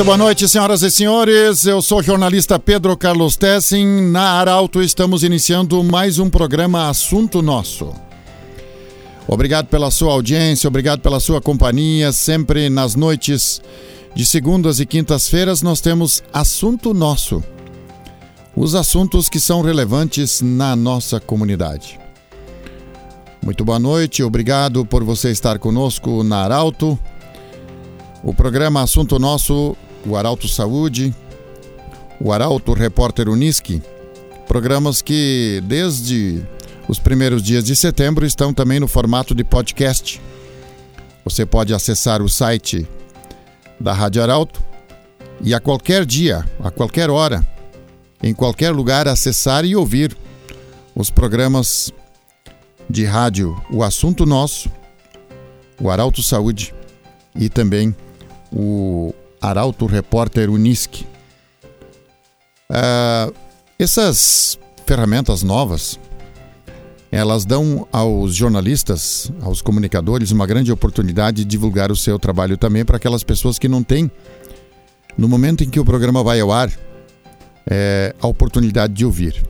Muito boa noite, senhoras e senhores. Eu sou o jornalista Pedro Carlos Tessin. Na Arauto estamos iniciando mais um programa Assunto Nosso. Obrigado pela sua audiência, obrigado pela sua companhia. Sempre nas noites de segundas e quintas-feiras nós temos Assunto Nosso. Os assuntos que são relevantes na nossa comunidade. Muito boa noite, obrigado por você estar conosco na Arauto. O programa Assunto Nosso o Arauto Saúde, o Arauto Repórter Unisque, programas que desde os primeiros dias de setembro estão também no formato de podcast. Você pode acessar o site da Rádio Arauto e a qualquer dia, a qualquer hora, em qualquer lugar acessar e ouvir os programas de rádio O Assunto Nosso, o Arauto Saúde e também o Arauto Repórter Unisque. Uh, essas ferramentas novas, elas dão aos jornalistas, aos comunicadores, uma grande oportunidade de divulgar o seu trabalho também para aquelas pessoas que não têm, no momento em que o programa vai ao ar, é, a oportunidade de ouvir.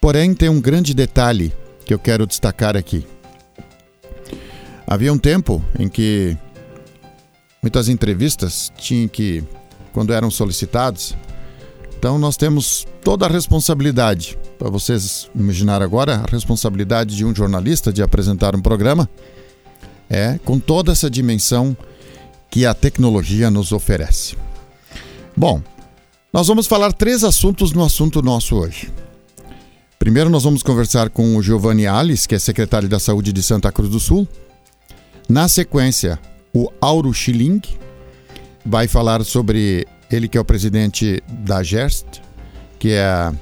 Porém, tem um grande detalhe que eu quero destacar aqui. Havia um tempo em que muitas entrevistas tinham que, quando eram solicitados. Então nós temos toda a responsabilidade, para vocês imaginar agora, a responsabilidade de um jornalista de apresentar um programa é com toda essa dimensão que a tecnologia nos oferece. Bom, nós vamos falar três assuntos no assunto nosso hoje. Primeiro, nós vamos conversar com o Giovanni Alves, que é secretário da Saúde de Santa Cruz do Sul. Na sequência, o Auro Schilling, vai falar sobre ele que é o presidente da GERST, que é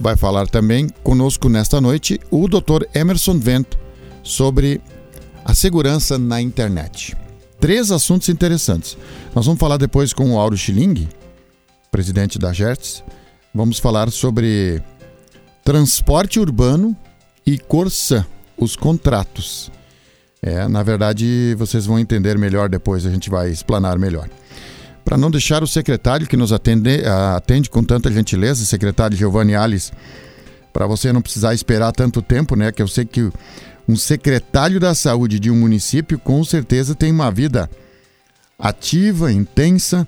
vai falar também conosco nesta noite o Dr. Emerson Vento sobre a segurança na internet. Três assuntos interessantes. Nós vamos falar depois com o Auro Schilling, presidente da GERTS. Vamos falar sobre transporte urbano e Corsã, os contratos. É, na verdade, vocês vão entender melhor depois, a gente vai explanar melhor. Para não deixar o secretário que nos atende, atende com tanta gentileza, secretário Giovanni Alves, para você não precisar esperar tanto tempo, né? Que eu sei que um secretário da saúde de um município com certeza tem uma vida ativa, intensa.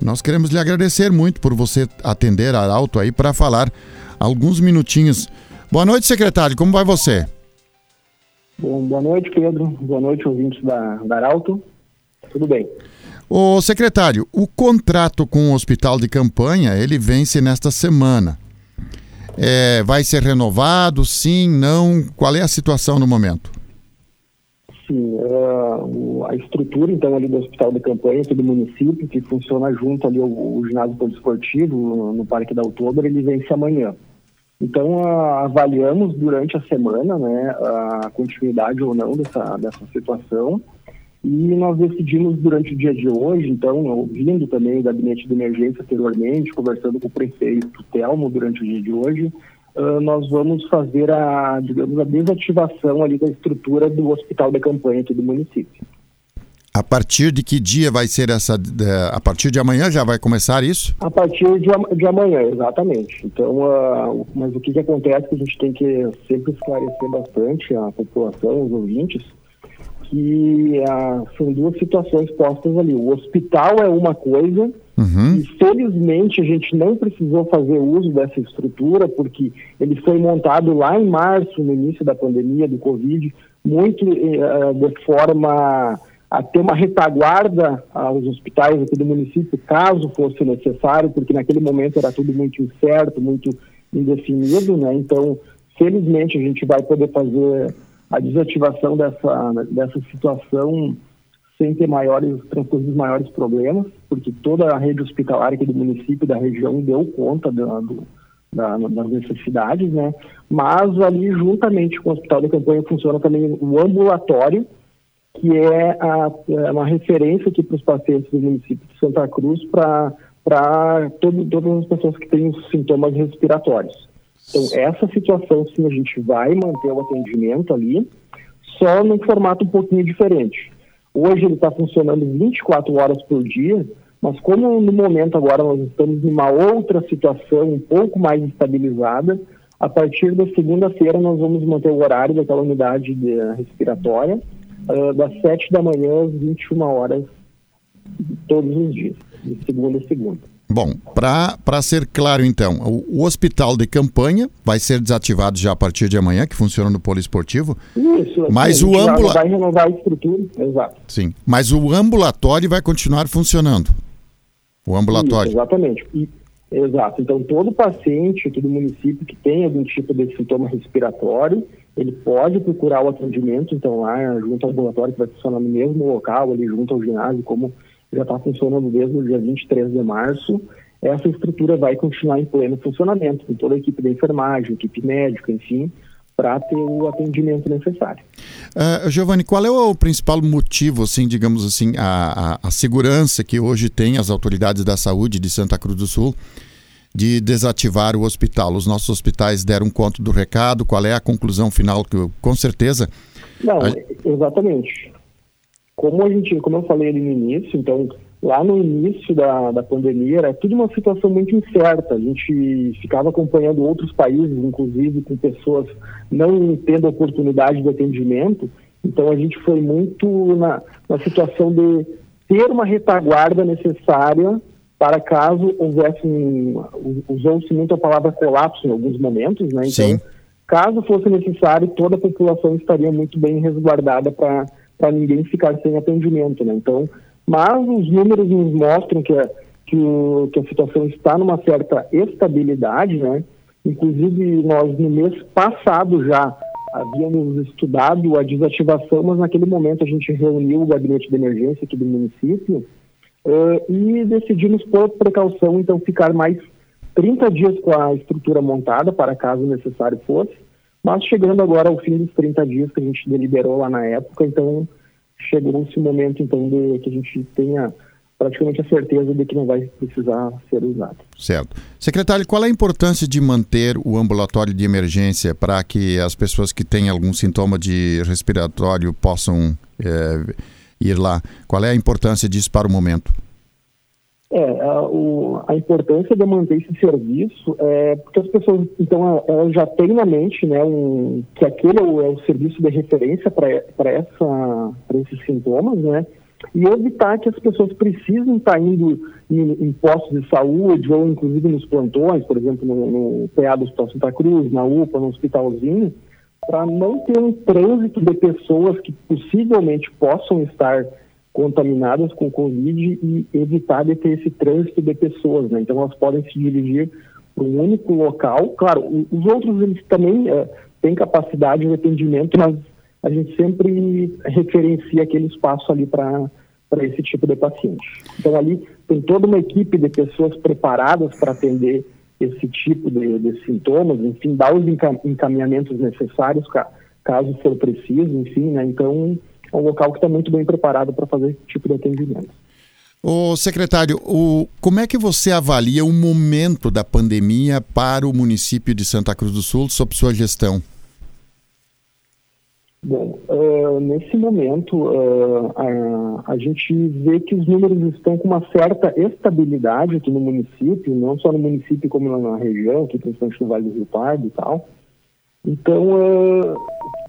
Nós queremos lhe agradecer muito por você atender Arauto aí para falar alguns minutinhos. Boa noite, secretário. Como vai você? Bom, boa noite, Pedro. Boa noite, ouvintes da, da Arauto. Tudo bem. O secretário, o contrato com o hospital de campanha, ele vence nesta semana. É, vai ser renovado? Sim, não? Qual é a situação no momento? Sim, uh, a estrutura então ali do hospital de campanha do município, que funciona junto ali ao, ao ginásio poliesportivo no, no Parque da Outubro, ele vence amanhã. Então, avaliamos durante a semana né, a continuidade ou não dessa, dessa situação e nós decidimos durante o dia de hoje, então, ouvindo também o gabinete de emergência anteriormente, conversando com o prefeito Telmo durante o dia de hoje, uh, nós vamos fazer a, digamos, a desativação ali da estrutura do hospital de campanha aqui do município. A partir de que dia vai ser essa? A partir de amanhã já vai começar isso? A partir de, de amanhã, exatamente. Então, uh, mas o que, que acontece que a gente tem que sempre esclarecer bastante a população, os ouvintes, que uh, são duas situações postas ali. O hospital é uma coisa, uhum. e felizmente a gente não precisou fazer uso dessa estrutura, porque ele foi montado lá em março, no início da pandemia do Covid, muito uh, de forma a ter uma retaguarda aos hospitais aqui do município, caso fosse necessário, porque naquele momento era tudo muito incerto, muito indefinido, né? Então, felizmente, a gente vai poder fazer a desativação dessa, dessa situação sem ter maiores, transcorridos maiores problemas, porque toda a rede hospitalar aqui do município, da região, deu conta do, da, das necessidades, né? Mas ali, juntamente com o Hospital da Campanha, funciona também o ambulatório, que é, a, é uma referência aqui para os pacientes do município de Santa Cruz para todas as pessoas que têm sintomas respiratórios. Então, essa situação, sim, a gente vai manter o atendimento ali, só num formato um pouquinho diferente. Hoje ele está funcionando 24 horas por dia, Mas como no momento agora nós estamos numa outra situação um pouco mais estabilizada, a partir da segunda-feira nós vamos manter o horário daquela unidade de, respiratória uh, das 7 da manhã às 21 horas todos os dias, de segunda a segunda. Bom, para ser claro então, o, o, hospital de campanha vai ser desativado já a partir de amanhã, que funciona no poliesportivo. Isso, mas o ambulatório. Vai renovar a estrutura, exato. Sim, mas o ambulatório vai continuar funcionando. O ambulatório. Isso, exatamente. E, exato. Então, todo paciente aqui do município que tem algum tipo de sintoma respiratório, ele pode procurar o atendimento, então, lá junto ao ambulatório, que vai funcionar no mesmo local, ali junto ao ginásio, como já está funcionando desde o dia 23 de março. Essa estrutura vai continuar em pleno funcionamento, com toda a equipe da enfermagem, equipe médica, enfim, para ter o atendimento necessário. Uh, Giovanni, qual é o principal motivo, assim, digamos assim, a, a, a, segurança que hoje tem as autoridades da saúde de Santa Cruz do Sul de desativar o hospital? Os nossos hospitais deram conta do recado, qual é a conclusão final que, com certeza... Não, a... exatamente. Como a gente, como eu falei ali no início, então lá no início da, da pandemia era tudo uma situação muito incerta. A gente ficava acompanhando outros países, inclusive com pessoas não tendo oportunidade de atendimento. Então a gente foi muito na, na situação de ter uma retaguarda necessária para caso houvesse um, usou-se muito a palavra colapso em alguns momentos, né? Então, Sim. caso fosse necessário, toda a população estaria muito bem resguardada para ninguém ficar sem atendimento, né? Então, mas os números nos mostram que a, que, o, que a situação está numa certa estabilidade, né? Inclusive, nós no mês passado já havíamos estudado a desativação, mas naquele momento a gente reuniu o gabinete de emergência aqui do município uh, e decidimos, por precaução, então ficar mais 30 dias com a estrutura montada, para caso necessário fosse, mas chegando agora ao fim dos 30 dias que a gente deliberou lá na época, então chegou esse momento então de que a gente tenha praticamente a certeza de que não vai precisar ser usado. Certo. Secretário, qual é a importância de manter o ambulatório de emergência para que as pessoas que têm algum sintoma de respiratório possam é, ir lá? Qual é a importância disso para o momento? É, a, o, a, importância de manter esse serviço é porque as pessoas, então, elas já têm na mente, né, um, que aquele é o, é o serviço de referência para esses sintomas, né, e evitar que as pessoas precisem estar indo em, em postos de saúde ou inclusive nos plantões, por exemplo, no, no PA do Hospital Santa Cruz, na UPA, no hospitalzinho, para não ter um trânsito de pessoas que possivelmente possam estar contaminadas com Covid e evitar de ter esse trânsito de pessoas, né? Então elas podem se dirigir para um único local. Claro, os outros eles também é, têm capacidade de atendimento, mas a gente sempre referencia aquele espaço ali para para esse tipo de paciente. Então ali tem toda uma equipe de pessoas preparadas para atender esse tipo de, de, sintomas, enfim, dar os encaminhamentos necessários caso for preciso, enfim, né? Então é um local que está muito bem preparado para fazer esse tipo de atendimento. O secretário, o, como é que você avalia o momento da pandemia para o município de Santa Cruz do Sul sob sua gestão? Bom, uh, nesse momento uh, a, a, gente vê que os números estão com uma certa estabilidade aqui no município, não só no município como na região, aqui principalmente no Vale do Rio Pardo e tal. Então, uh,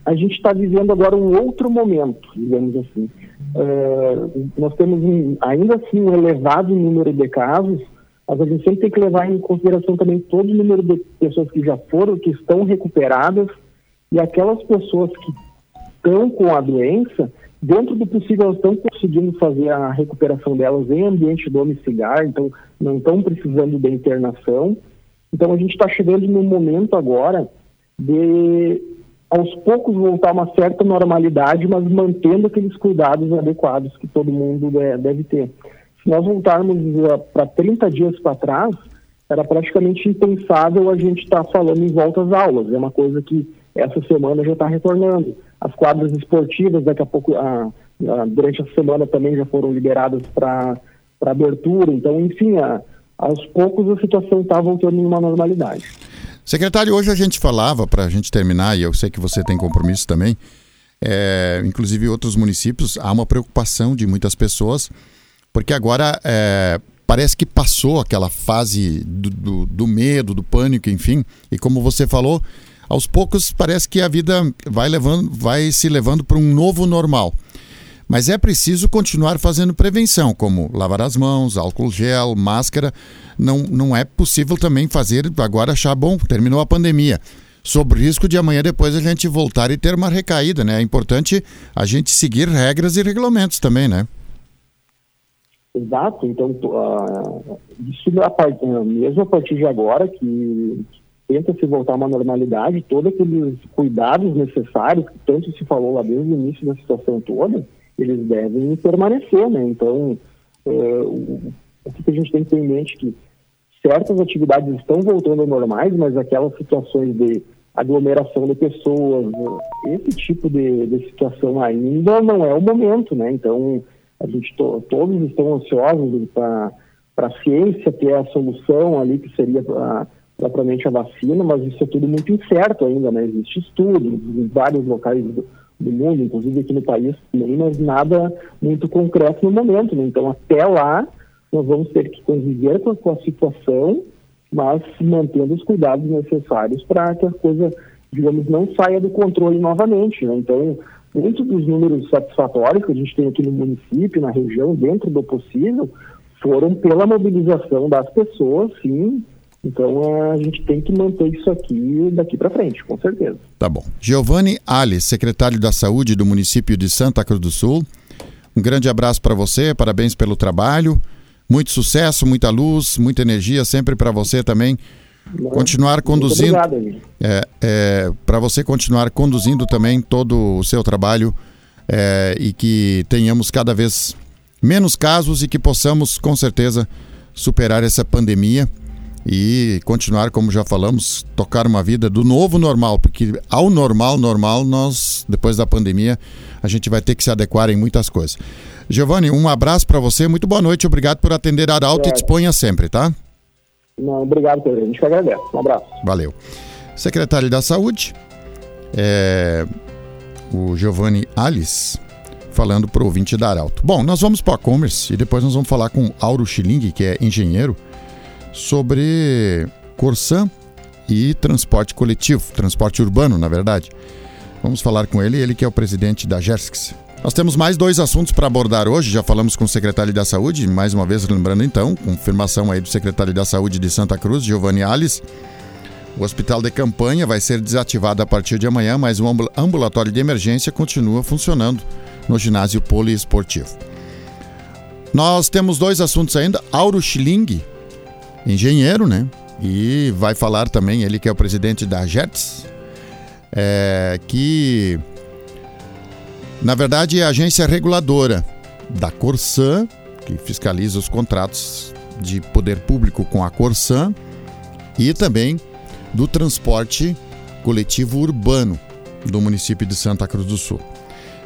a gente está vivendo agora um outro momento, digamos assim. nós temos um, ainda assim um elevado número de casos, mas a gente sempre tem que levar em consideração também todo o número de pessoas que já foram, que estão recuperadas, e aquelas pessoas que estão com a doença, dentro do possível, elas estão conseguindo fazer a recuperação delas em ambiente domiciliar, então não estão precisando de internação. Então a gente está chegando no momento agora de, aos poucos, voltar uma certa normalidade, mas mantendo aqueles cuidados adequados que todo mundo deve ter. Se nós voltarmos uh, para 30 dias para trás, era praticamente impensável a gente estar tá falando em volta às aulas. É uma coisa que essa semana já está retornando. As quadras esportivas, daqui a pouco, a, a, durante a semana também já foram liberadas para abertura. Então, enfim, a, aos poucos a situação está voltando uma normalidade. Secretário, hoje a gente falava, para a gente terminar, e eu sei que você tem compromisso também, é, inclusive outros municípios, há uma preocupação de muitas pessoas porque agora é, parece que passou aquela fase do, do, do, medo, do pânico, enfim. E como você falou, aos poucos parece que a vida vai levando, vai se levando para um novo normal. Mas é preciso continuar fazendo prevenção, como lavar as mãos, álcool gel, máscara. Não, não é possível também fazer agora achar bom, terminou a pandemia. Sob risco de amanhã depois a gente voltar e ter uma recaída, né? É importante a gente seguir regras e regulamentos também, né? Exato, então uh, isso a, mesmo a partir de agora que tenta se voltar a uma normalidade, todos aqueles cuidados necessários que tanto se falou lá desde o início da situação toda, eles devem permanecer, né? Então, uh, o, o que a gente tem que ter em mente é que certas atividades estão voltando ao normais, mas aquelas situações de aglomeração de pessoas, né? esse tipo de, de situação ainda não é o momento, né? Então, a gente to, todos estão ansiosos para a ciência ter a solução ali que seria pra, propriamente a vacina, mas isso é tudo muito incerto ainda, né? Existe estudo em vários locais do, do mundo, inclusive aqui no país também, mas nada muito concreto no momento, né? Então até lá nós vamos ter que conviver com a, com a situação, mas mantendo os cuidados necessários para que a coisa, digamos, não saia do controle novamente, né? Então muitos dos números satisfatórios que a gente tem aqui no município, na região, dentro do possível, foram pela mobilização das pessoas, sim. Então a gente tem que manter isso aqui daqui para frente, com certeza. Tá bom. Giovanni Ali, secretário da Saúde do município de Santa Cruz do Sul. Um grande abraço para você, parabéns pelo trabalho. Muito sucesso, muita luz, muita energia sempre para você também continuar conduzindo. é, é, para você continuar conduzindo também todo o seu trabalho é, e que tenhamos cada vez menos casos e que possamos, com certeza, superar essa pandemia e continuar, como já falamos, tocar uma vida do novo normal, porque ao normal, normal, nós, depois da pandemia, a gente vai ter que se adequar em muitas coisas. Giovanni, um abraço para você, muito boa noite, obrigado por atender a Arauto é. e disponha sempre, tá? Não, obrigado, Pedro. A gente que agradece. Um abraço. Valeu. Secretário da Saúde, é, o Giovanni Alice, falando para o ouvinte da Arauto. Bom, nós vamos para o e-commerce e depois nós vamos falar com Auro Schilling, que é engenheiro, sobre Corsan e transporte coletivo, transporte urbano, na verdade. Vamos falar com ele, ele que é o presidente da Gersks. Nós temos mais dois assuntos para abordar hoje. Já falamos com o secretário da Saúde, mais uma vez lembrando então, confirmação aí do secretário da Saúde de Santa Cruz, Giovanni Alves. O hospital de campanha vai ser desativado a partir de amanhã, mas o ambulatório de emergência continua funcionando no ginásio poliesportivo. Nós temos dois assuntos ainda. Auro Schilling, engenheiro, né? E vai falar também, ele que é o presidente da JETS, é, que na verdade, é a agência reguladora da Corsan, que fiscaliza os contratos de poder público com a Corsan, e também do transporte coletivo urbano do município de Santa Cruz do Sul.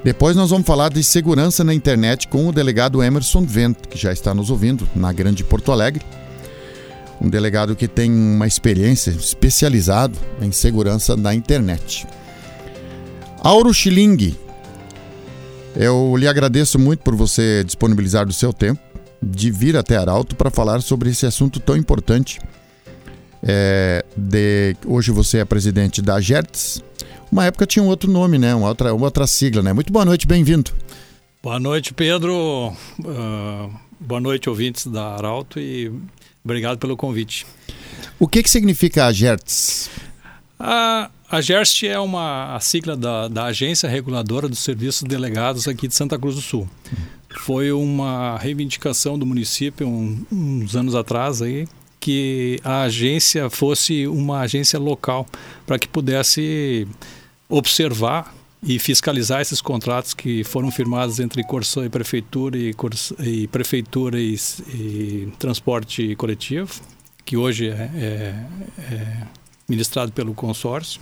Depois nós vamos falar de segurança na internet com o delegado Emerson Vento, que já está nos ouvindo na Grande Porto Alegre. Um delegado que tem uma experiência especializado em segurança na internet. Auro Schilling, eu lhe agradeço muito por você disponibilizar do seu tempo de vir até Arauto para falar sobre esse assunto tão importante. É, de, hoje você é presidente da GERTS. Uma época tinha um outro nome, né? Uma outra, uma outra sigla, né? Muito boa noite, bem-vindo. Boa noite, Pedro. Uh, boa noite, ouvintes da Arauto e obrigado pelo convite. O que, que significa a GERTS? A, a GERST é uma a sigla da, da Agência Reguladora dos Serviços Delegados aqui de Santa Cruz do Sul. Foi uma reivindicação do município um, uns anos atrás aí que a agência fosse uma agência local para que pudesse observar e fiscalizar esses contratos que foram firmados entre Corsã e Prefeitura e, Corsa, e Prefeitura e, e, Transporte Coletivo, que hoje é, é, é ministrado pelo consórcio.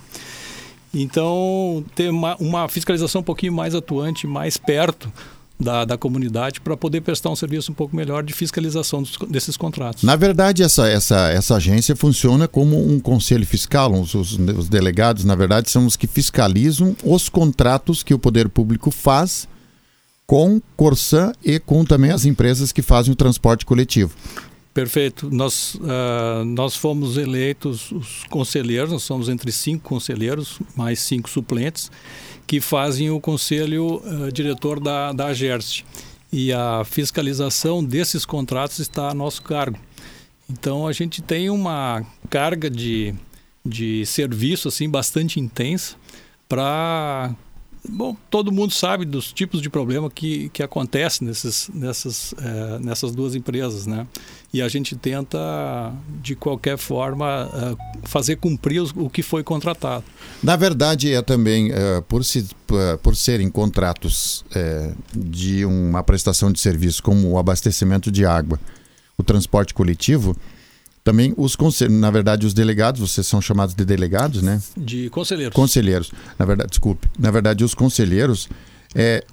Então, ter uma, uma, fiscalização um pouquinho mais atuante, mais perto da, da comunidade, para poder prestar um serviço um pouco melhor de fiscalização dos, desses contratos. Na verdade, essa, essa, essa agência funciona como um conselho fiscal. Os, os, os delegados, na verdade, são os que fiscalizam os contratos que o poder público faz com Corsan e com também as empresas que fazem o transporte coletivo. Perfeito. Nós, uh, nós fomos eleitos os conselheiros, nós somos entre cinco conselheiros, mais cinco suplentes, que fazem o conselho uh, diretor da, da AGERST. E a fiscalização desses contratos está a nosso cargo. Então a gente tem uma carga de, de serviço assim bastante intensa para Bom, todo mundo sabe dos tipos de problema que, que acontecem nesses, nessas, é, nessas duas empresas, né? E a gente tenta, de qualquer forma, é, fazer cumprir o que foi contratado. Na verdade, é também, é, por, se, por serem contratos de uma prestação de serviço, como o abastecimento de água, o transporte coletivo, também os conselheiros, na verdade, os delegados, vocês são chamados de delegados, né? De conselheiros. Conselheiros. Na verdade, desculpe. Na verdade, os conselheiros é,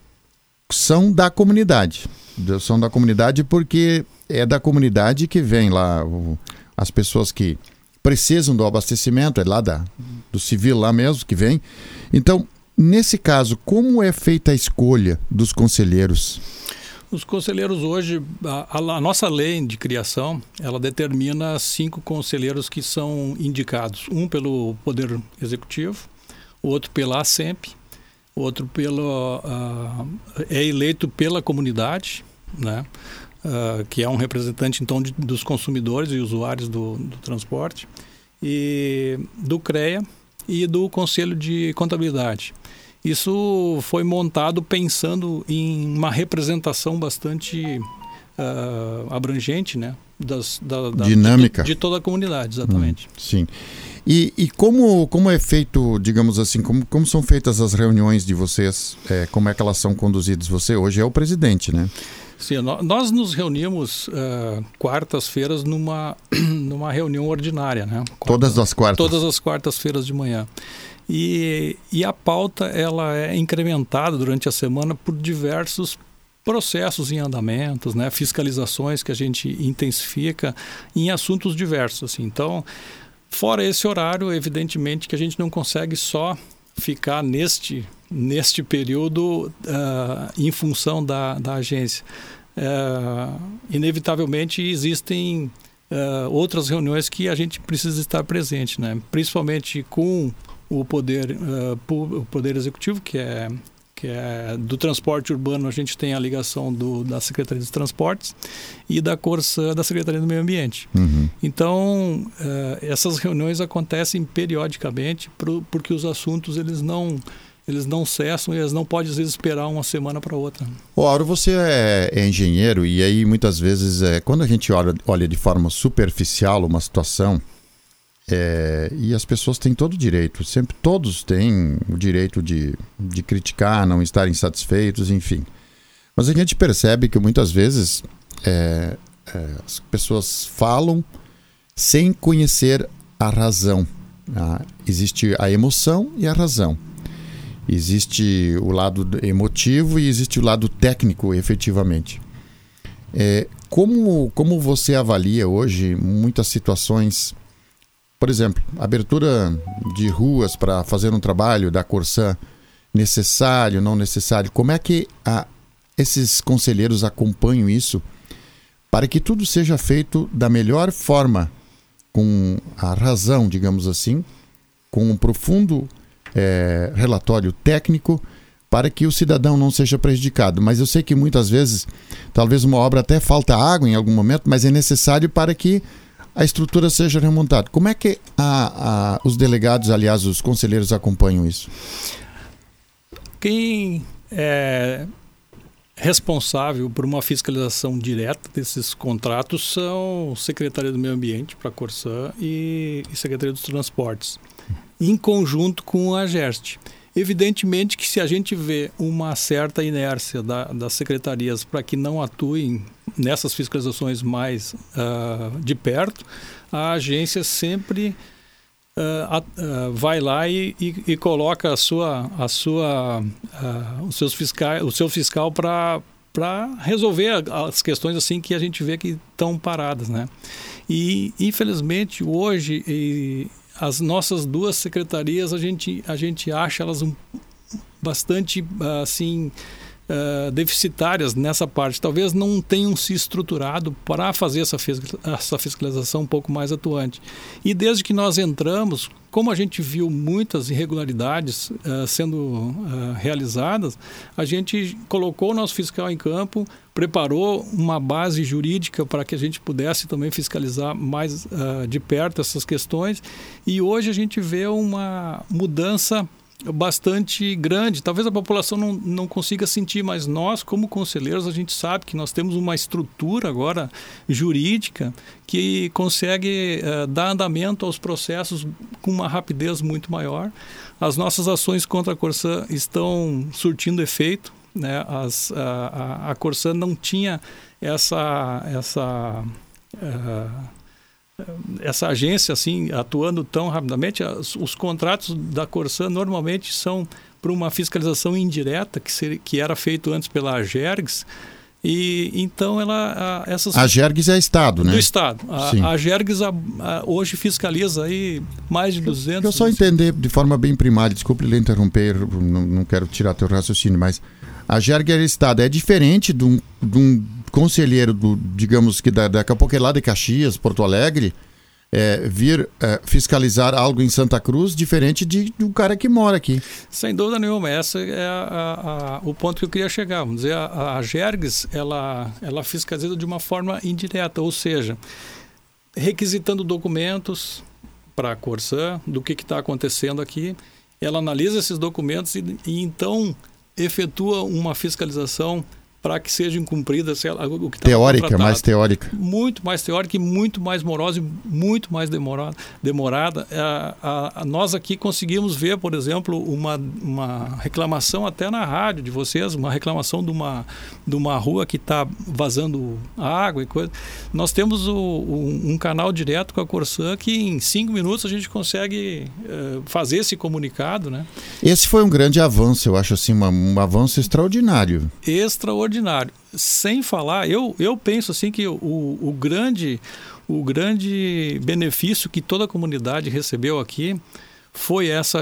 são da comunidade. São da comunidade porque é da comunidade que vem lá o, as pessoas que precisam do abastecimento, é lá da, do civil lá mesmo que vem. Então, nesse caso, como é feita a escolha dos conselheiros? Os conselheiros hoje, a, a, nossa lei de criação, ela determina cinco conselheiros que são indicados. Um pelo Poder Executivo, outro pela ASEMP, outro pelo, uh, é eleito pela comunidade, né? Uh, que é um representante então de, dos consumidores e usuários do, do transporte, e do CREA e do Conselho de Contabilidade. Isso foi montado pensando em uma representação bastante uh, abrangente, né? Das, da, da, Dinâmica. De, de, toda a comunidade, exatamente. Hum, sim. E, e, como, como é feito, digamos assim, como, como são feitas as reuniões de vocês? É, como é que elas são conduzidas? Você hoje é o presidente, né? Sim, nós nos reunimos uh, quartas-feiras numa, numa reunião ordinária, né? Quarta, todas as quartas? Todas as quartas-feiras de manhã. E, e a pauta ela é incrementada durante a semana por diversos processos em andamentos, né, fiscalizações que a gente intensifica em assuntos diversos. Assim. Então, fora esse horário, evidentemente que a gente não consegue só ficar neste, neste período uh, em função da, da agência. Uh, inevitavelmente existem uh, outras reuniões que a gente precisa estar presente, né? principalmente com o poder, uh, o poder executivo, que é, que é do transporte urbano, a gente tem a ligação do, da Secretaria dos Transportes e da Corsa da Secretaria do Meio Ambiente. Uhum. Então, uh, essas reuniões acontecem periodicamente pro, porque os assuntos eles não eles não cessam e eles não podem, às vezes, esperar uma semana para outra. Auro, você é, é, engenheiro e aí muitas vezes, é, quando a gente olha, olha de forma superficial uma situação, é, e as pessoas têm todo o direito, sempre todos têm o direito de, de criticar, não estarem satisfeitos, enfim. Mas a gente percebe que muitas vezes é, é, as pessoas falam sem conhecer a razão. Ah, existe a emoção e a razão. Existe o lado emotivo e existe o lado técnico, efetivamente. É, como, como você avalia hoje muitas situações por exemplo, abertura de ruas para fazer um trabalho da Corsã, necessário, não necessário. Como é que a, esses conselheiros acompanham isso para que tudo seja feito da melhor forma, com a razão, digamos assim, com um profundo é, relatório técnico para que o cidadão não seja prejudicado. Mas eu sei que muitas vezes, talvez uma obra até falta água em algum momento, mas é necessário para que a estrutura seja remontada. Como é que a, a, os delegados, aliás, os conselheiros acompanham isso? Quem é responsável por uma fiscalização direta desses contratos são Secretaria do Meio Ambiente para a Corsã e, e Secretaria dos Transportes, em conjunto com a GERST. Evidentemente que se a gente vê uma certa inércia da, das secretarias para que não atuem nessas fiscalizações mais uh, de perto, a agência sempre uh, uh, vai lá e, e, e, coloca a sua, a sua, os seus fiscais, o seu fiscal para para resolver as questões assim que a gente vê que estão paradas, né? E infelizmente hoje e, as nossas duas secretarias a gente a gente acha elas um, bastante assim uh, deficitárias nessa parte. Talvez não tenham se estruturado para fazer essa, essa fiscalização um pouco mais atuante. E desde que nós entramos, como a gente viu muitas irregularidades uh, sendo uh, realizadas, a gente colocou o nosso fiscal em campo, preparou uma base jurídica para que a gente pudesse também fiscalizar mais uh, de perto essas questões e hoje a gente vê uma mudança bastante grande. Talvez a população não, não consiga sentir, mas nós, como conselheiros, a gente sabe que nós temos uma estrutura agora jurídica que consegue uh, dar andamento aos processos com uma rapidez muito maior. As nossas ações contra a Corsã estão surtindo efeito. Né? As, a, a Corsã não tinha essa, essa uh, essa agência assim atuando tão rapidamente, os, os contratos da Corsan normalmente são para uma fiscalização indireta que, ser, que era feito antes pela Agergs. E então ela a, essas a Gergs é Estado, né? Do Estado. A, a Gergs a, a, hoje fiscaliza aí mais de 200. Eu só entender de forma bem primária, desculpe lhe interromper, não, não quero tirar teu raciocínio, mas a Gerg é Estado é diferente de um, de um conselheiro do, digamos que da, daqui a pouco é lá de Caxias, Porto Alegre, é, vir é, fiscalizar algo em Santa Cruz, diferente de, de um cara que mora aqui. Sem dúvida nenhuma, esse é a, a, o ponto que eu queria chegar. Vamos dizer, a, a Gergs, ela, ela fiscaliza de uma forma indireta, ou seja, requisitando documentos para a Corsã do que está acontecendo aqui, ela analisa esses documentos e, e então efetua uma fiscalização para que sejam cumpridas o que está Teórica, mais teórica. Muito mais teórica e muito mais morosa e muito mais demorada. demorada. A, a, a, nós aqui conseguimos ver, por exemplo, uma, uma reclamação até na rádio de vocês, uma reclamação de uma, de uma rua que está vazando água e coisa. Nós temos o, um, um, canal direto com a Corsã que em cinco minutos a gente consegue uh, fazer esse comunicado. Né? Esse foi um grande avanço, eu acho assim, uma, um avanço extraordinário. Extraordinário extraordinário. Sem falar, eu, eu penso assim que o, o, grande, o grande benefício que toda a comunidade recebeu aqui foi essa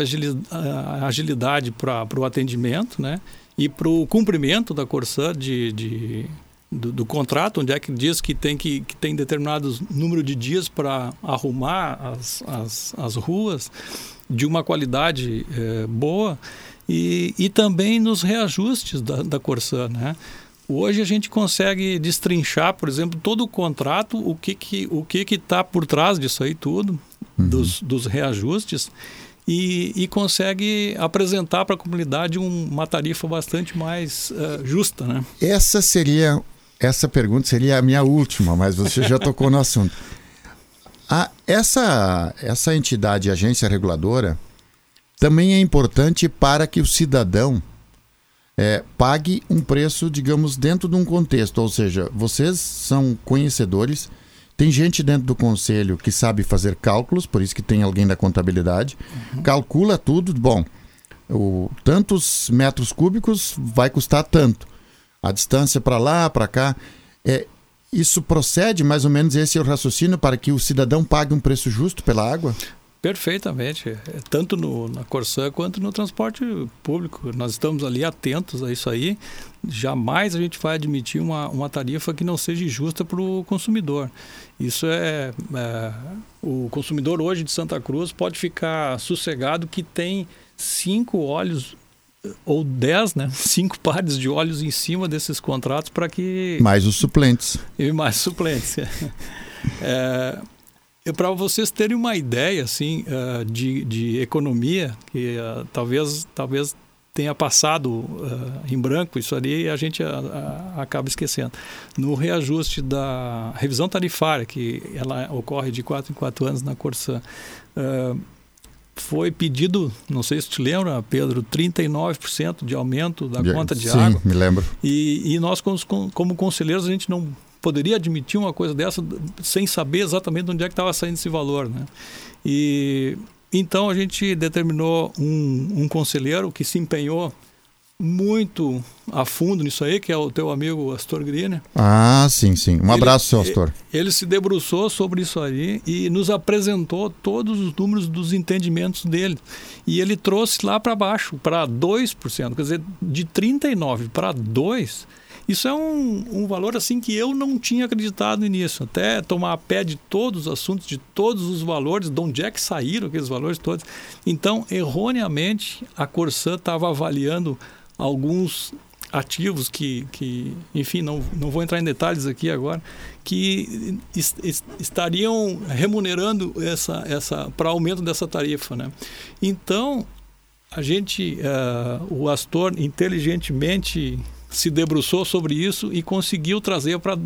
agilidade para o atendimento né? e para o cumprimento da Corsã de, de do, do, contrato, onde é que diz que tem, que, que tem determinado número de dias para arrumar as, as, as ruas de uma qualidade é, boa e, e também nos reajustes da, da Corsã, né? Hoje a gente consegue destrinchar, por exemplo, todo o contrato, o que que o que que está por trás disso aí tudo, uhum. dos, dos reajustes, e, e consegue apresentar para a comunidade um, uma tarifa bastante mais uh, justa, né? Essa seria essa pergunta seria a minha última, mas você já tocou no assunto. A, essa essa entidade, agência reguladora, também é importante para que o cidadão é, pague um preço, digamos, dentro de um contexto. Ou seja, vocês são conhecedores, tem gente dentro do conselho que sabe fazer cálculos, por isso que tem alguém da contabilidade, uhum. calcula tudo. Bom, o, tantos metros cúbicos vai custar tanto. A distância para lá, para cá. É, isso procede mais ou menos esse é o raciocínio para que o cidadão pague um preço justo pela água? Perfeitamente, tanto no, na Corsã quanto no transporte público. Nós estamos ali atentos a isso aí. Jamais a gente vai admitir uma, uma tarifa que não seja justa para o consumidor. Isso é, é, O consumidor hoje de Santa Cruz pode ficar sossegado que tem cinco olhos ou dez, né? Cinco pares de olhos em cima desses contratos para que. Mais os suplentes. E mais suplentes. é, para vocês terem uma ideia assim uh, de, de economia que uh, talvez talvez tenha passado uh, em branco isso ali e a gente acaba esquecendo no reajuste da revisão tarifária que ela ocorre de quatro em quatro anos na Corsã foi pedido, não sei se te lembra, Pedro, 39% de aumento da conta de sim, água. Sim, me lembro. E, e nós, como, como conselheiros, a gente não poderia admitir uma coisa dessa sem saber exatamente de onde é que estava saindo esse valor, né? E então a gente determinou um, um conselheiro que se empenhou muito a fundo nisso aí, que é o teu amigo Astor Griner. Ah, sim, sim. Um abraço, seu Astor. Ele, ele se debruçou sobre isso aí e nos apresentou todos os números dos entendimentos dele. E ele trouxe lá para baixo, para 2%, quer dizer, de 39 para 2%. Isso é um, um valor assim que eu não tinha acreditado nisso. Até tomar a pé de todos os assuntos, de todos os valores, de onde é que saíram aqueles valores todos. Então, erroneamente, a Corsã estava avaliando alguns ativos que, que enfim, não, não vou entrar em detalhes aqui agora, que est estariam remunerando essa, essa para aumento dessa tarifa. Né? Então, a gente, uh, o Astor, inteligentemente se debruçou sobre isso e conseguiu trazer para,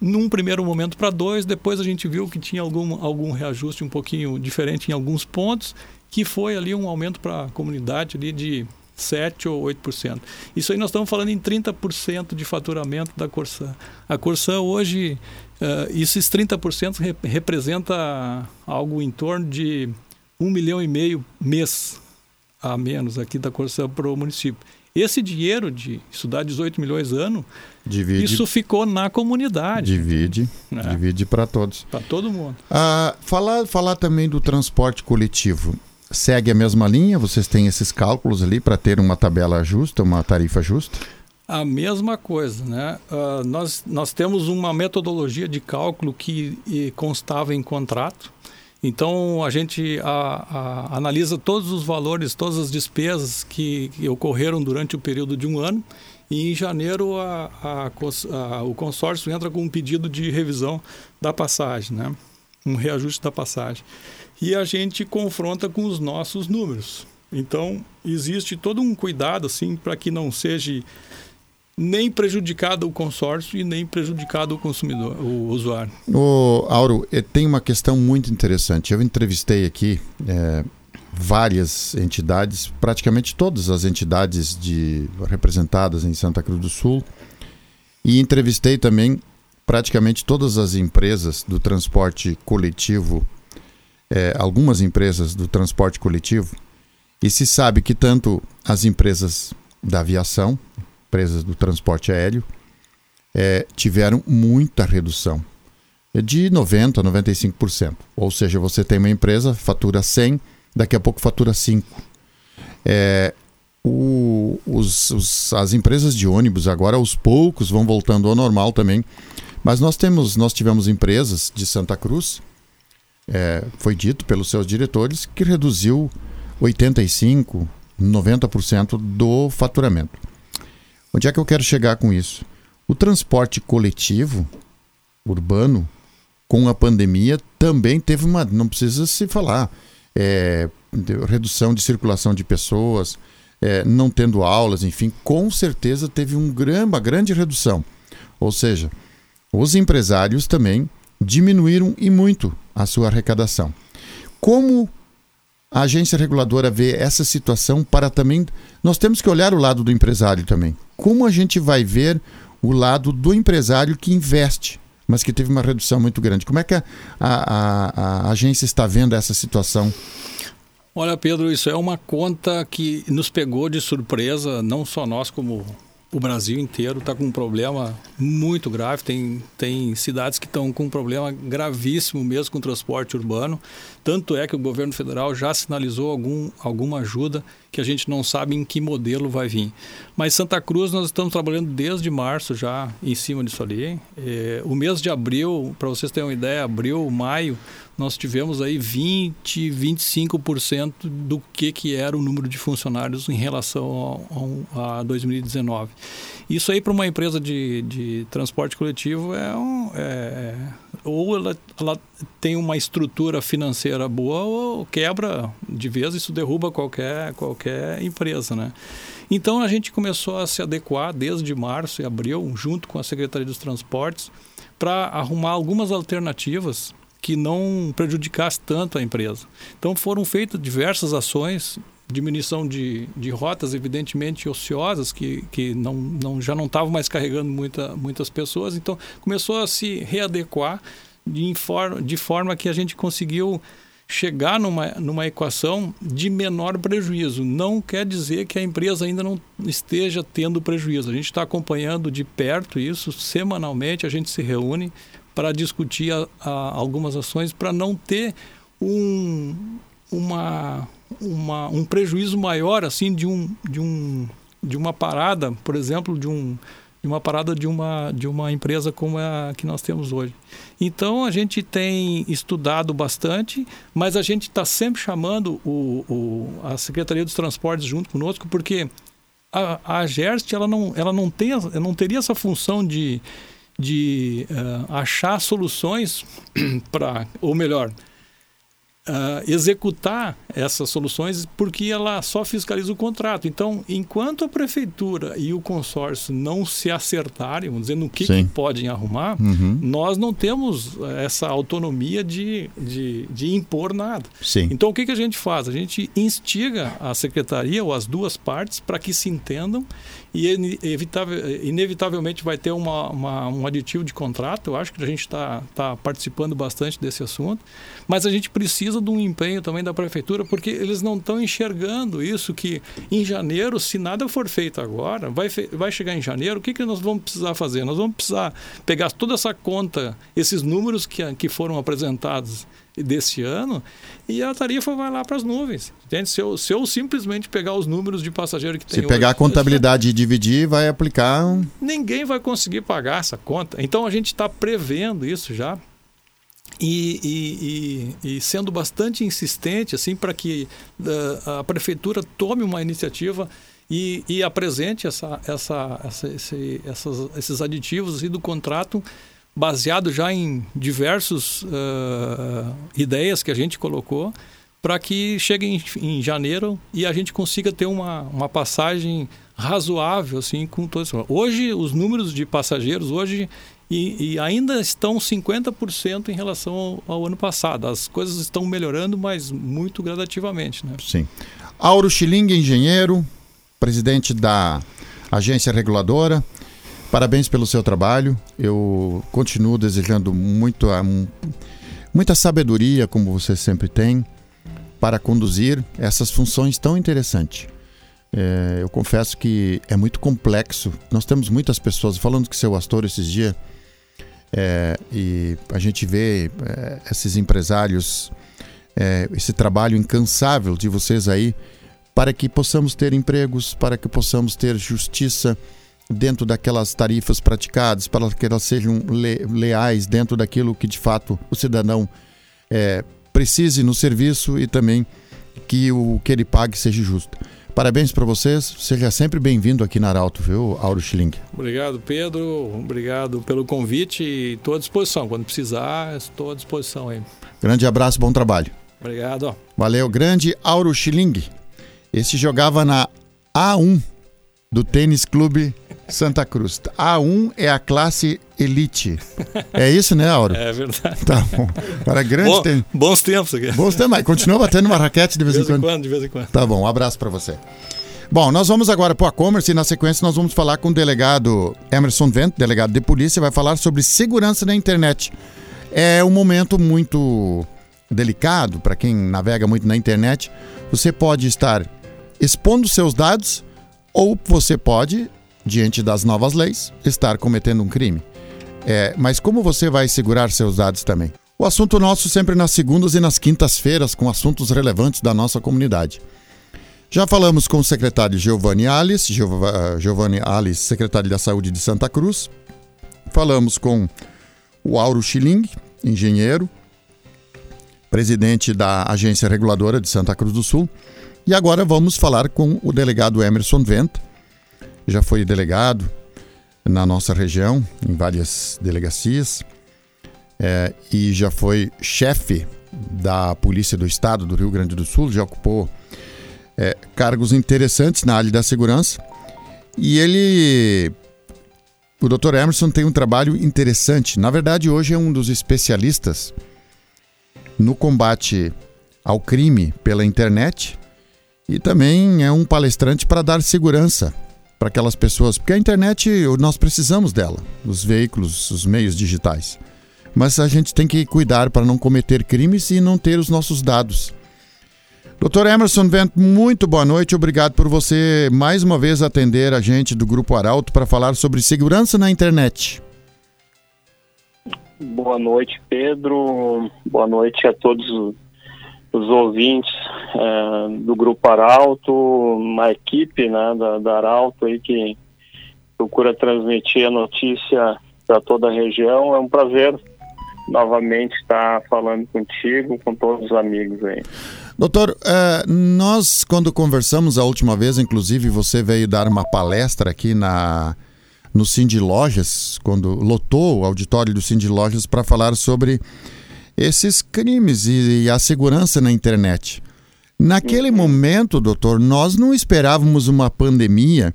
num primeiro momento, para dois. Depois a gente viu que tinha algum, algum reajuste um pouquinho diferente em alguns pontos, que foi ali um aumento para a comunidade ali de 7 ou 8%. Isso aí nós estamos falando em 30% de faturamento da Corsã. A Corsã hoje, uh, esses 30% rep representa algo em torno de um milhão e meio mês a menos aqui da Corsã para o município. Esse dinheiro de estudar 18 milhões ano, divide, isso ficou na comunidade. Divide, é. divide para todos. Para todo mundo. Ah, falar, falar também do transporte coletivo. Segue a mesma linha? Vocês têm esses cálculos ali para ter uma tabela justa, uma tarifa justa? A mesma coisa, né? Uh, nós, nós temos uma metodologia de cálculo que constava em contrato então a gente a, a, analisa todos os valores, todas as despesas que, que, ocorreram durante o período de um ano e em janeiro a, o consórcio entra com um pedido de revisão da passagem, né? um reajuste da passagem. E a gente confronta com os nossos números. Então existe todo um cuidado assim para que não seja nem prejudicado o consórcio e nem prejudicado o consumidor, o usuário. O Auro, eh, tem uma questão muito interessante. Eu entrevistei aqui é, várias entidades, praticamente todas as entidades de, representadas em Santa Cruz do Sul, e entrevistei também praticamente todas as empresas do transporte coletivo, é, algumas empresas do transporte coletivo, e se sabe que tanto as empresas da aviação, empresas do transporte aéreo é, tiveram muita redução, é de 90% a 95%. Ou seja, você tem uma empresa, fatura 100, daqui a pouco fatura 5. É, o, os, os, as empresas de ônibus agora aos poucos vão voltando ao normal também. Mas nós temos, nós tivemos empresas de Santa Cruz, é, foi dito pelos seus diretores, que reduziu 85, 90% do faturamento. Onde é que eu quero chegar com isso? O transporte coletivo urbano, com a pandemia, também teve uma. Não precisa se falar. É, redução de circulação de pessoas, é, não tendo aulas, enfim, com certeza teve um uma grande redução. Ou seja, os empresários também diminuíram e muito a sua arrecadação. Como a agência reguladora vê essa situação para também. Nós temos que olhar o lado do empresário também. Como a gente vai ver o lado do empresário que investe, mas que teve uma redução muito grande? Como é que a, a, a, agência está vendo essa situação? Olha, Pedro, isso é uma conta que nos pegou de surpresa, não só nós, como o Brasil inteiro está com um problema muito grave. Tem, tem cidades que estão com um problema gravíssimo mesmo com o transporte urbano. Tanto é que o governo federal já sinalizou algum, alguma ajuda que a gente não sabe em que modelo vai vir. Mas Santa Cruz nós estamos trabalhando desde março já em cima disso ali. É, o mês de abril, para vocês terem uma ideia, abril, maio, nós tivemos aí 20, 25% do que, que era o número de funcionários em relação a, a 2019. Isso aí para uma empresa de, de transporte coletivo é um. É, ou ela, ela tem uma estrutura financeira boa ou quebra de vez, isso derruba qualquer, qualquer empresa, né? Então a gente começou a se adequar desde março e abril, junto com a Secretaria dos Transportes, para arrumar algumas alternativas que não prejudicasse tanto a empresa. Então foram feitas diversas ações, diminuição de, de rotas evidentemente ociosas que, que não, não, já não estavam mais carregando muita, muitas pessoas, então começou a se readequar de, de forma que a gente conseguiu chegar numa, numa equação de menor prejuízo. Não quer dizer que a empresa ainda não esteja tendo prejuízo. A gente está acompanhando de perto isso, semanalmente a gente se reúne para discutir a, a, algumas ações para não ter um, uma, uma, um prejuízo maior assim de, um, de, um, de uma parada, por exemplo, de um de uma parada de uma, de uma empresa como a que nós temos hoje. Então a gente tem estudado bastante, mas a gente está sempre chamando o, o, a Secretaria dos Transportes junto conosco, porque a, a GERST ela não, ela não, tem, não teria essa função de, de uh, achar soluções para, ou melhor, uh, executar essas soluções porque ela só fiscaliza o contrato. Então, enquanto a prefeitura e o consórcio não se acertarem, vamos dizer, no que, que podem arrumar, uhum. nós não temos essa autonomia de, de, de impor nada. Sim. Então, o que, que a gente faz? A gente instiga a secretaria ou as duas partes para que se entendam e inevitavelmente vai ter uma, uma, um aditivo de contrato. Eu acho que a gente está tá participando bastante desse assunto, mas a gente precisa de um empenho também da prefeitura, porque eles não estão enxergando isso que em janeiro, se nada for feito agora, vai, vai chegar em janeiro, o que, que nós vamos precisar fazer? Nós vamos precisar pegar toda essa conta, esses números que, que foram apresentados desse ano e a tarifa vai lá para as nuvens. Entende? Se eu, se eu simplesmente pegar os números de passageiro que tem Se pegar hoje, a contabilidade e dividir, vai aplicar. Ninguém vai conseguir pagar essa conta. Então a gente está prevendo isso já. E, e, e, e, sendo bastante insistente assim para que uh, a prefeitura tome uma iniciativa e, e apresente essa, essa, essa, esse, essas, esses aditivos do contrato baseado já em diversas uh, ideias que a gente colocou para que chegue em, em, janeiro e a gente consiga ter uma, uma passagem razoável assim com todos. Hoje os números de passageiros hoje e, e ainda estão 50% em relação ao, ao, ano passado. As coisas estão melhorando, mas muito gradativamente, né? Sim. Auro Schilling, engenheiro, presidente da agência reguladora. Parabéns pelo seu trabalho. Eu continuo desejando muito, muita sabedoria, como você sempre tem, para conduzir essas funções tão interessantes. É, eu confesso que é muito complexo. Nós temos muitas pessoas falando que seu Astor esses dias é, e a gente vê é, esses empresários, é, esse trabalho incansável de vocês aí para que possamos ter empregos, para que possamos ter justiça dentro daquelas tarifas praticadas, para que elas sejam le leais dentro daquilo que de fato o cidadão é, precise no serviço e também que o que ele pague seja justo. Parabéns para vocês, seja sempre bem-vindo aqui na Arauto, viu, Auro Schilling? Obrigado, Pedro, obrigado pelo convite e estou à disposição. Quando precisar, estou à disposição aí. Grande abraço, bom trabalho. Obrigado. Valeu, grande Auro Schilling. Esse jogava na A1 do Tênis Clube Santa Cruz. A1 é a classe elite. É isso, né, Auro? É verdade. Tá bom. Para grande bom, tem... Bons tempos aqui. Bons tempos. Continua batendo uma raquete de vez, de vez em, quando. quando. De vez em quando. Tá bom. Um abraço para você. Bom, nós vamos agora para o e-commerce e na sequência nós vamos falar com o delegado Emerson Vento, delegado de polícia, vai falar sobre segurança na internet. É um momento muito delicado para quem navega muito na internet. Você pode estar expondo seus dados ou você pode diante das novas leis, estar cometendo um crime. É, mas como você vai segurar seus dados também? O assunto nosso sempre nas segundas e nas quintas-feiras com assuntos relevantes da nossa comunidade. Já falamos com o secretário Giovanni Alice, Giovanni Alice, secretário da Saúde de Santa Cruz. Falamos com o Auro Schilling, engenheiro, presidente da Agência Reguladora de Santa Cruz do Sul. E agora vamos falar com o delegado Emerson Venta, já foi delegado na nossa região, em várias delegacias, é, e já foi chefe da Polícia do Estado do Rio Grande do Sul, já ocupou é, cargos interessantes na área da segurança. E ele, o Dr. Emerson, tem um trabalho interessante. Na verdade, hoje é um dos especialistas no combate ao crime pela internet e também é um palestrante para dar segurança para aquelas pessoas, porque a internet nós precisamos dela, os veículos, os meios digitais. mas a gente tem que cuidar para não cometer crimes e não ter os nossos dados. Doutor Emerson Vento, muito boa noite. Obrigado por você mais uma vez atender a gente do Grupo Arauto para falar sobre segurança na internet. Boa noite, Pedro. Boa noite a todos os ouvintes é, do Grupo Arauto, uma equipe né, da, da Arauto aí que procura transmitir a notícia para toda a região. É um prazer novamente estar falando contigo, com todos os amigos aí. Doutor, uh, nós quando conversamos a última vez, inclusive você veio dar uma palestra aqui na no Cindy Lojas, quando lotou o auditório do Cindy Lojas para falar sobre esses crimes e, e, a segurança na internet. Naquele uhum. momento, doutor, nós não esperávamos uma pandemia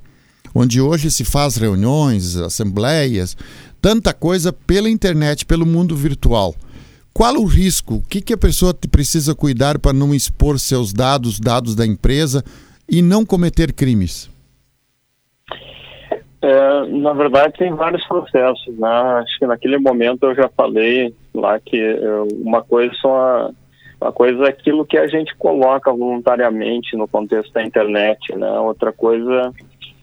onde hoje se faz reuniões, assembleias, tanta coisa pela internet, pelo mundo virtual. Qual o risco? O que, que a pessoa precisa cuidar para não expor seus dados, dados da empresa e não cometer crimes? É, na verdade, tem vários processos. Né? Acho que naquele momento eu já falei lá que uma coisa são uma coisa é aquilo que a gente coloca voluntariamente no contexto da internet, né? Outra coisa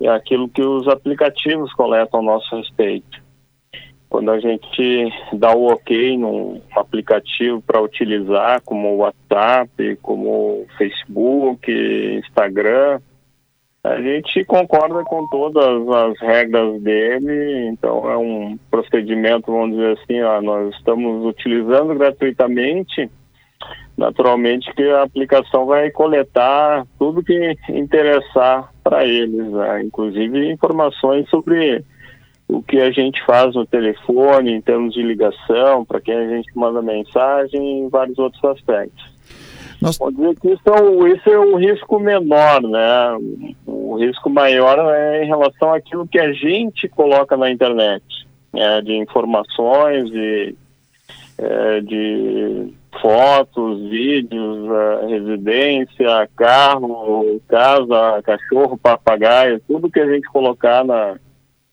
é aquilo que os aplicativos coletam a nosso respeito. Quando a gente dá o ok num aplicativo para utilizar, como o WhatsApp, como o Facebook, Instagram, a gente concorda com todas as regras dele, então é um procedimento, vamos dizer assim, ó, nós estamos utilizando gratuitamente, naturalmente que a aplicação vai coletar tudo que interessar para eles, né? inclusive informações sobre o que a gente faz no telefone, em termos de ligação, para quem a gente manda mensagem e vários outros aspectos. Nós... Pode dizer que isso é, isso é um risco menor, né? O risco maior é em relação àquilo que a gente coloca na internet, né? de informações, de, é, de fotos, vídeos, residência, carro, casa, cachorro, papagaio, tudo que a gente colocar na,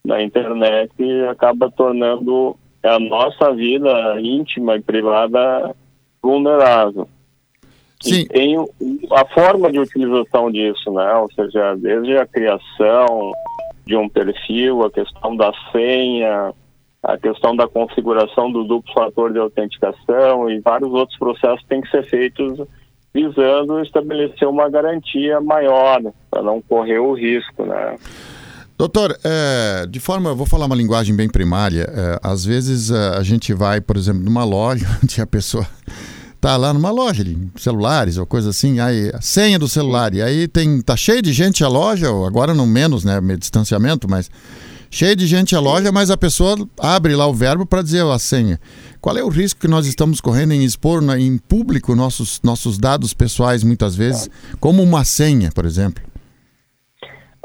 na internet acaba tornando a nossa vida íntima e privada vulnerável. Sim. E tem a forma de utilização disso, né? Ou seja, desde a criação de um perfil, a questão da senha, a questão da configuração do duplo fator de autenticação e vários outros processos têm que ser feitos visando estabelecer uma garantia maior para não correr o risco, né? Doutor, é, de forma, vou falar uma linguagem bem primária. É, às vezes é, a gente vai, por exemplo, numa loja onde a pessoa tá lá numa loja de celulares ou coisa assim, aí a senha do celular, e aí tem tá cheio de gente a loja, agora não menos, né, distanciamento, mas cheio de gente a loja, mas a pessoa abre lá o verbo para dizer a senha. Qual é o risco que nós estamos correndo em expor na, em público nossos nossos dados pessoais muitas vezes, como uma senha, por exemplo?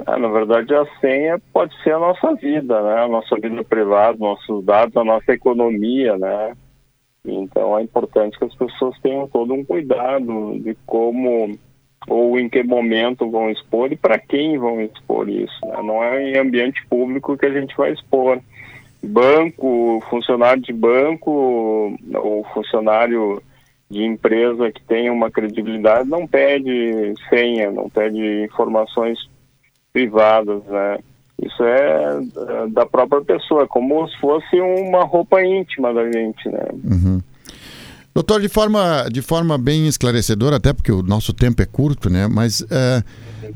Ah, na verdade, a senha pode ser a nossa vida, né? A nossa vida privada, nossos dados, a nossa economia, né? Então é importante que as pessoas tenham todo um cuidado de como ou em que momento vão expor e para quem vão expor isso. Né? Não é em ambiente público que a gente vai expor. Banco, funcionário de banco ou funcionário de empresa que tenha uma credibilidade não pede senha, não pede informações privadas, né? Isso é da própria pessoa, como se fosse uma roupa íntima da gente, né? Uhum. Doutor, de forma, de forma bem esclarecedora, até porque o nosso tempo é curto, né? Mas é,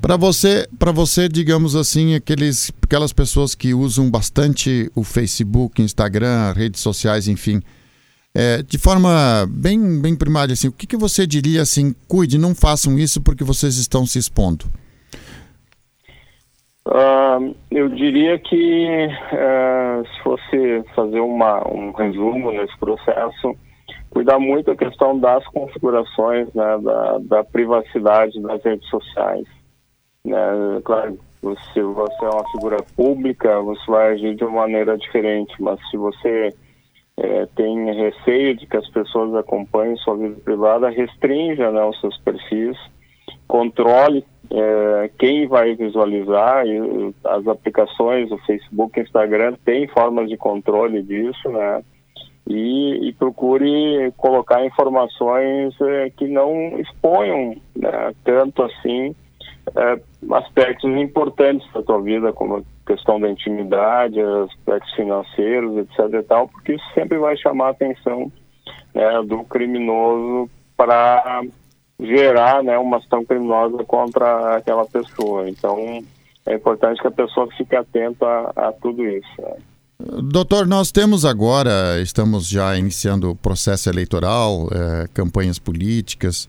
para você, para você, digamos assim, aqueles, aquelas pessoas que usam bastante o Facebook, Instagram, redes sociais, enfim, é, de forma bem, bem primária, assim, o que, que você diria assim? Cuide, não façam isso porque vocês estão se expondo. Uh, eu diria que uh, se fosse fazer uma, um resumo nesse processo, cuidar muito a questão das configurações, né, da, da privacidade das redes sociais. Né? Claro, se você é uma figura pública, você vai agir de uma maneira diferente, mas se você é, tem receio de que as pessoas acompanhem sua vida privada, restrinja né, os seus perfis, controle é, quem vai visualizar, as aplicações, o Facebook, Instagram, tem formas de controle disso, né? e, e procure colocar informações é, que não exponham né, tanto assim é, aspectos importantes da tua vida, como a questão da intimidade, aspectos financeiros, etc. e tal, porque isso sempre vai chamar a atenção né, do criminoso para gerar né, uma ação criminosa contra aquela pessoa. Então, é importante que a pessoa fique atenta a, tudo isso. Né. Doutor, nós temos agora, estamos já iniciando o processo eleitoral, é, campanhas políticas,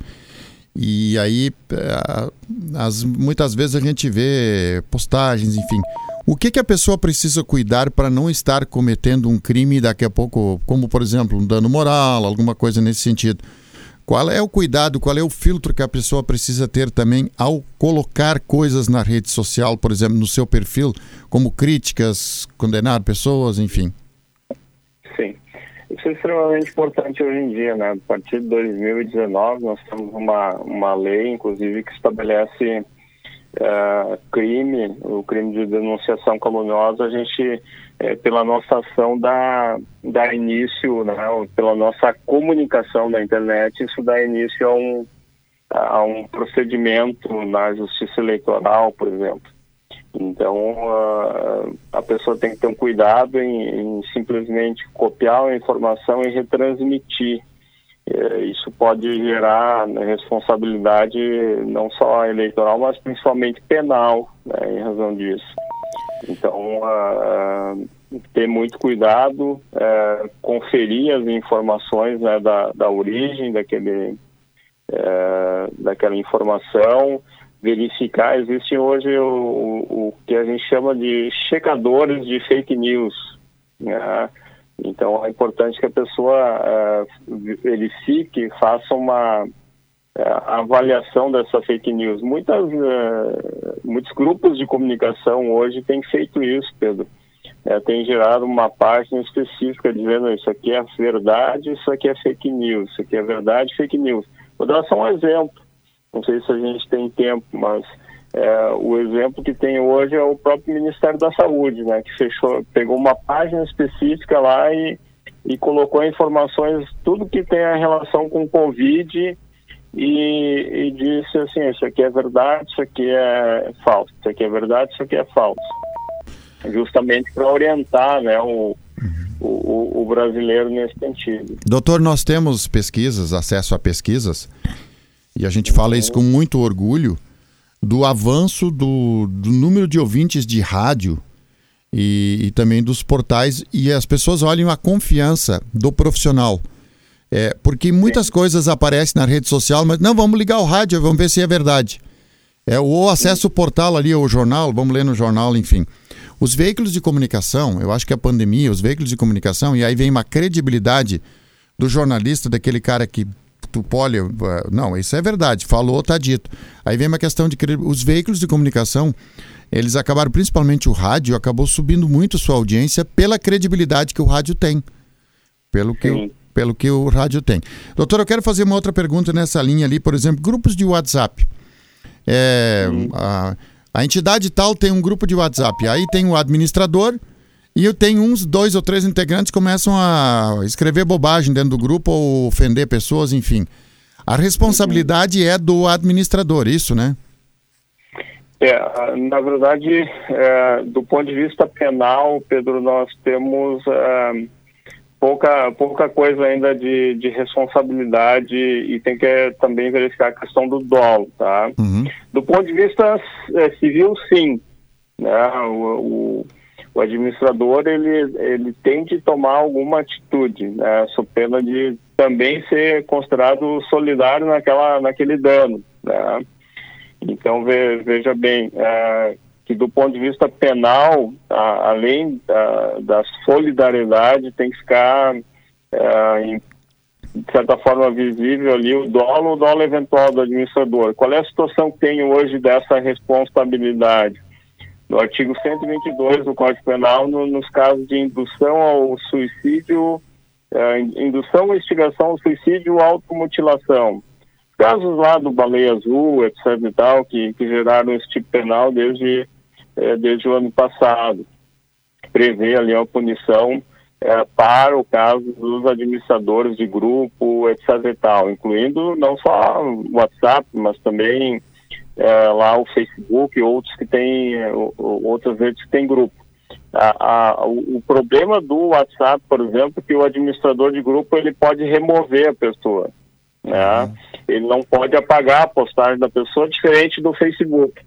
e aí é, as, muitas vezes a gente vê postagens, enfim. O que, que a pessoa precisa cuidar para não estar cometendo um crime daqui a pouco, como por exemplo um dano moral, alguma coisa nesse sentido? Qual é o cuidado, qual é o filtro que a pessoa precisa ter também ao colocar coisas na rede social, por exemplo, no seu perfil, como críticas, condenar pessoas, enfim? Sim. Isso é extremamente importante hoje em dia, né? A partir de 2019, nós temos uma, uma lei, inclusive, que estabelece uh, crime, o crime de denunciação caluniosa, a gente é, pela nossa ação dá, dá início, né, pela nossa comunicação na internet, isso dá início a um, a um procedimento na justiça eleitoral, por exemplo. Então, uh, a pessoa tem que ter um cuidado em, em simplesmente copiar a informação e retransmitir. Uh, isso pode gerar né, responsabilidade não só eleitoral, mas principalmente penal, né, em razão disso. Então, uh, ter muito cuidado, uh, conferir as informações né, da, da origem daquele, uh, daquela informação, verificar. Existe hoje o, o, o, que a gente chama de checadores de fake news. Né? Então, é importante que a pessoa verifique, faça uma a avaliação dessa fake news. Muitas, uh, muitos grupos de comunicação hoje têm feito isso, Pedro. É, tem gerado uma página específica dizendo isso aqui é verdade, isso aqui é fake news, isso aqui é verdade, fake news. Vou dar só um exemplo. Não sei se a gente tem tempo, mas é, o exemplo que tem hoje é o próprio Ministério da Saúde, né, que fechou, pegou uma página específica lá e, e colocou informações, tudo que tem a relação com Covid e, e disse assim, isso aqui é verdade, isso aqui é falso, isso aqui é verdade, isso aqui é falso. Justamente para orientar né, o, o, o, brasileiro nesse sentido. Doutor, nós temos pesquisas, acesso a pesquisas, e a gente fala isso com muito orgulho, do avanço do, do número de ouvintes de rádio e, e também dos portais, e as pessoas olham a confiança do profissional. É, porque muitas coisas aparecem na rede social, mas não, vamos ligar o rádio, vamos ver se é verdade. É, ou acesso o portal ali, o jornal, vamos ler no jornal, enfim. Os veículos de comunicação, eu acho que a pandemia, os veículos de comunicação, e aí vem uma credibilidade do jornalista, daquele cara que tu olha, não, isso é verdade, falou, tá dito. Aí vem uma questão de os veículos de comunicação, eles acabaram, principalmente o rádio, acabou subindo muito sua audiência pela credibilidade que o rádio tem. Pelo que, Sim pelo que o rádio tem. Doutor, eu quero fazer uma outra pergunta nessa linha ali, por exemplo, grupos de WhatsApp. É, a, a entidade tal tem um grupo de WhatsApp, aí tem o administrador e eu tenho uns dois ou três integrantes que começam a escrever bobagem dentro do grupo ou ofender pessoas, enfim. A responsabilidade é do administrador, isso, né? É, na verdade, é, do ponto de vista penal, Pedro, nós temos é, pouca, pouca coisa ainda de, de responsabilidade e tem que também verificar a questão do dolo, tá? Uhum. Do ponto de vista é, civil, sim. Né? O, o, o, administrador, ele, ele tem que tomar alguma atitude, né? sob pena de também ser considerado solidário naquela, naquele dano, né? Então, veja bem, é, que do ponto de vista penal, a, além da, da, solidariedade, tem que ficar, é, em, de certa forma, visível ali o dolo, o dolo eventual do administrador. Qual é a situação que tem hoje dessa responsabilidade? No artigo 122 do Código Penal, no, nos casos de indução ao suicídio, é, indução ou instigação ao suicídio ou automutilação. Casos lá do Baleia Azul, etc e tal, que, que geraram esse tipo penal desde é, desde o ano passado. Prevê ali a punição é, para o caso dos administradores de grupo, etc. e tal, incluindo não só o WhatsApp, mas também é, lá o Facebook e outros que têm, é, outras redes que têm grupo. A, a, o, o, problema do WhatsApp, por exemplo, é que o administrador de grupo ele pode remover a pessoa. Né? Uhum. Ele não pode apagar a postagem da pessoa, diferente do Facebook.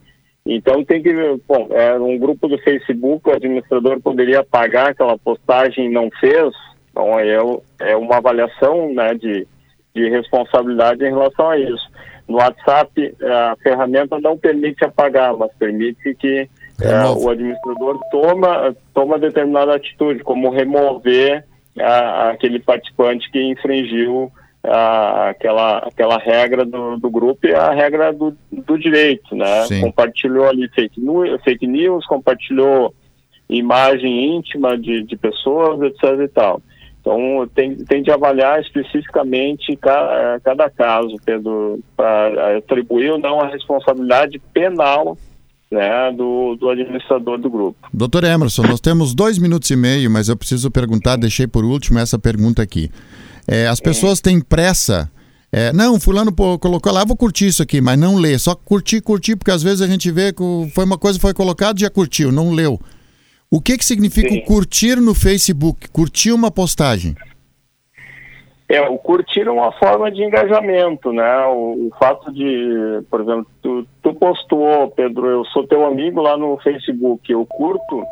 Então tem que, bom, é um grupo do Facebook, o administrador poderia apagar aquela postagem e não fez, então é, é uma avaliação né, de, de responsabilidade em relação a isso. No WhatsApp, a ferramenta não permite apagar, mas permite que é, o administrador toma, toma determinada atitude, como remover a, aquele participante que infringiu a, aquela, aquela regra do, do grupo e a regra do, do direito, né? Sim. Compartilhou ali fake news, fake news, compartilhou imagem íntima de, de pessoas, etc e tal. Então, tem, tem de avaliar especificamente cada, cada caso, Pedro, para atribuir ou não a responsabilidade penal né, do, do administrador do grupo. Doutor Emerson, nós temos dois minutos e meio, mas eu preciso perguntar, deixei por último essa pergunta aqui. É, as pessoas têm pressa. É, não, fulano pô, colocou lá, vou curtir isso aqui, mas não lê. Só curtir, curtir, porque às vezes a gente vê que foi uma coisa foi colocada já curtiu, não leu. O que, que significa curtir no Facebook? Curtir uma postagem? É, o curtir é uma forma de engajamento, né? O, o fato de, por exemplo, tu, tu, postou, Pedro, eu sou teu amigo lá no Facebook, eu curto,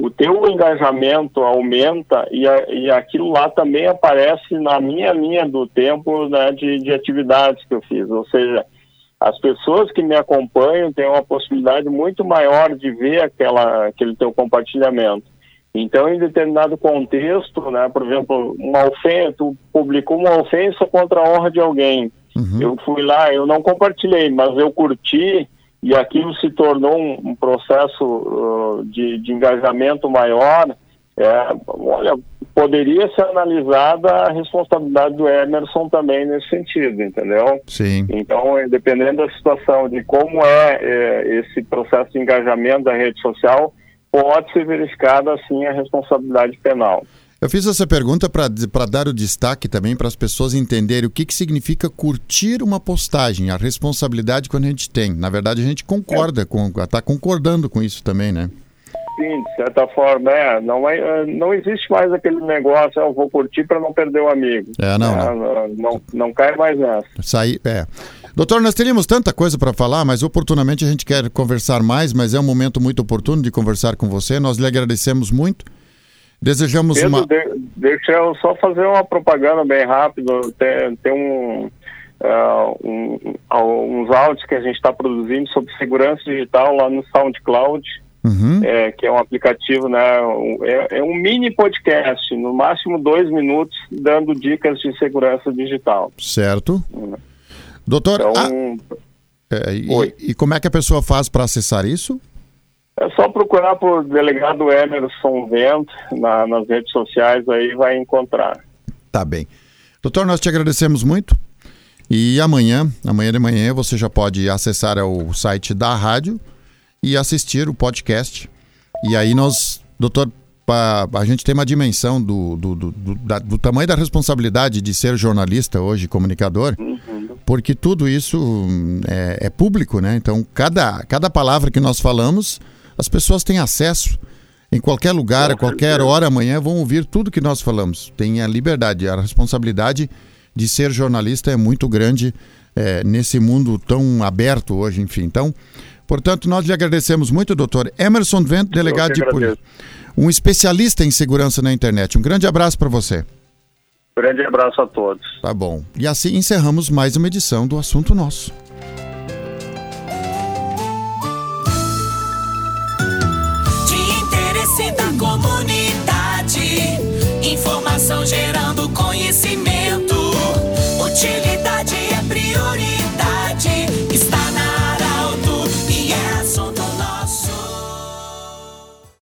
o teu engajamento aumenta e, a, e aquilo lá também aparece na minha linha do tempo né, de, de atividades que eu fiz. Ou seja, as pessoas que me acompanham têm uma possibilidade muito maior de ver aquela, aquele teu compartilhamento. Então, em determinado contexto, né, por exemplo, uma ofensa, tu publicou uma ofensa contra a honra de alguém. Uhum. Eu fui lá, eu não compartilhei, mas eu curti e aquilo se tornou um, um processo uh, de, de, engajamento maior. É, olha, poderia ser analisada a responsabilidade do Emerson também nesse sentido, entendeu? Sim. Então, dependendo da situação, de como é, é esse processo de engajamento da rede social, pode ser verificada assim a responsabilidade penal. Eu fiz essa pergunta para dar o destaque também para as pessoas entenderem o que, que significa curtir uma postagem, a responsabilidade que a gente tem. Na verdade, a gente concorda, é. está concordando com isso também, né? Sim, de certa forma, é. Não, é, não existe mais aquele negócio, ah, eu vou curtir para não perder o amigo. É, não, é, não. não. Não cai mais nessa. Sair, é. Doutor, nós teríamos tanta coisa para falar, mas oportunamente a gente quer conversar mais, mas é um momento muito oportuno de conversar com você. Nós lhe agradecemos muito. Desejamos Pedro, uma. De, deixa eu só fazer uma propaganda bem rápido. Tem, tem um, uh, um, uns áudios que a gente está produzindo sobre segurança digital lá no SoundCloud. Uhum. É, que é um aplicativo, né? É, é, um mini podcast, no máximo dois minutos, dando dicas de segurança digital. Certo. Uhum. Doutor, então, é, e, e, como é que a pessoa faz para acessar isso? É só procurar por delegado Emerson Vento na, nas redes sociais, aí vai encontrar. Tá bem. Doutor, nós te agradecemos muito. E amanhã, amanhã de manhã, você já pode acessar o site da rádio e assistir o podcast. E aí nós, doutor, a gente tem uma dimensão do, do, do, do, da, do tamanho da responsabilidade de ser jornalista hoje, comunicador. Uhum porque tudo isso é, é, público, né? Então, cada, cada palavra que nós falamos, as pessoas têm acesso. Em qualquer lugar, a qualquer hora, amanhã, vão ouvir tudo que nós falamos. Tem a liberdade, a responsabilidade de ser jornalista é muito grande é, nesse mundo tão aberto hoje, enfim. Então, Portanto, nós lhe agradecemos muito, doutor Emerson Vento, delegado de polícia. Um especialista em segurança na internet. Um grande abraço para você. Grande abraço a todos. Tá bom. E assim encerramos mais uma edição do Assunto Nosso. De interesse da comunidade, informação gerando conhecimento, utilidade.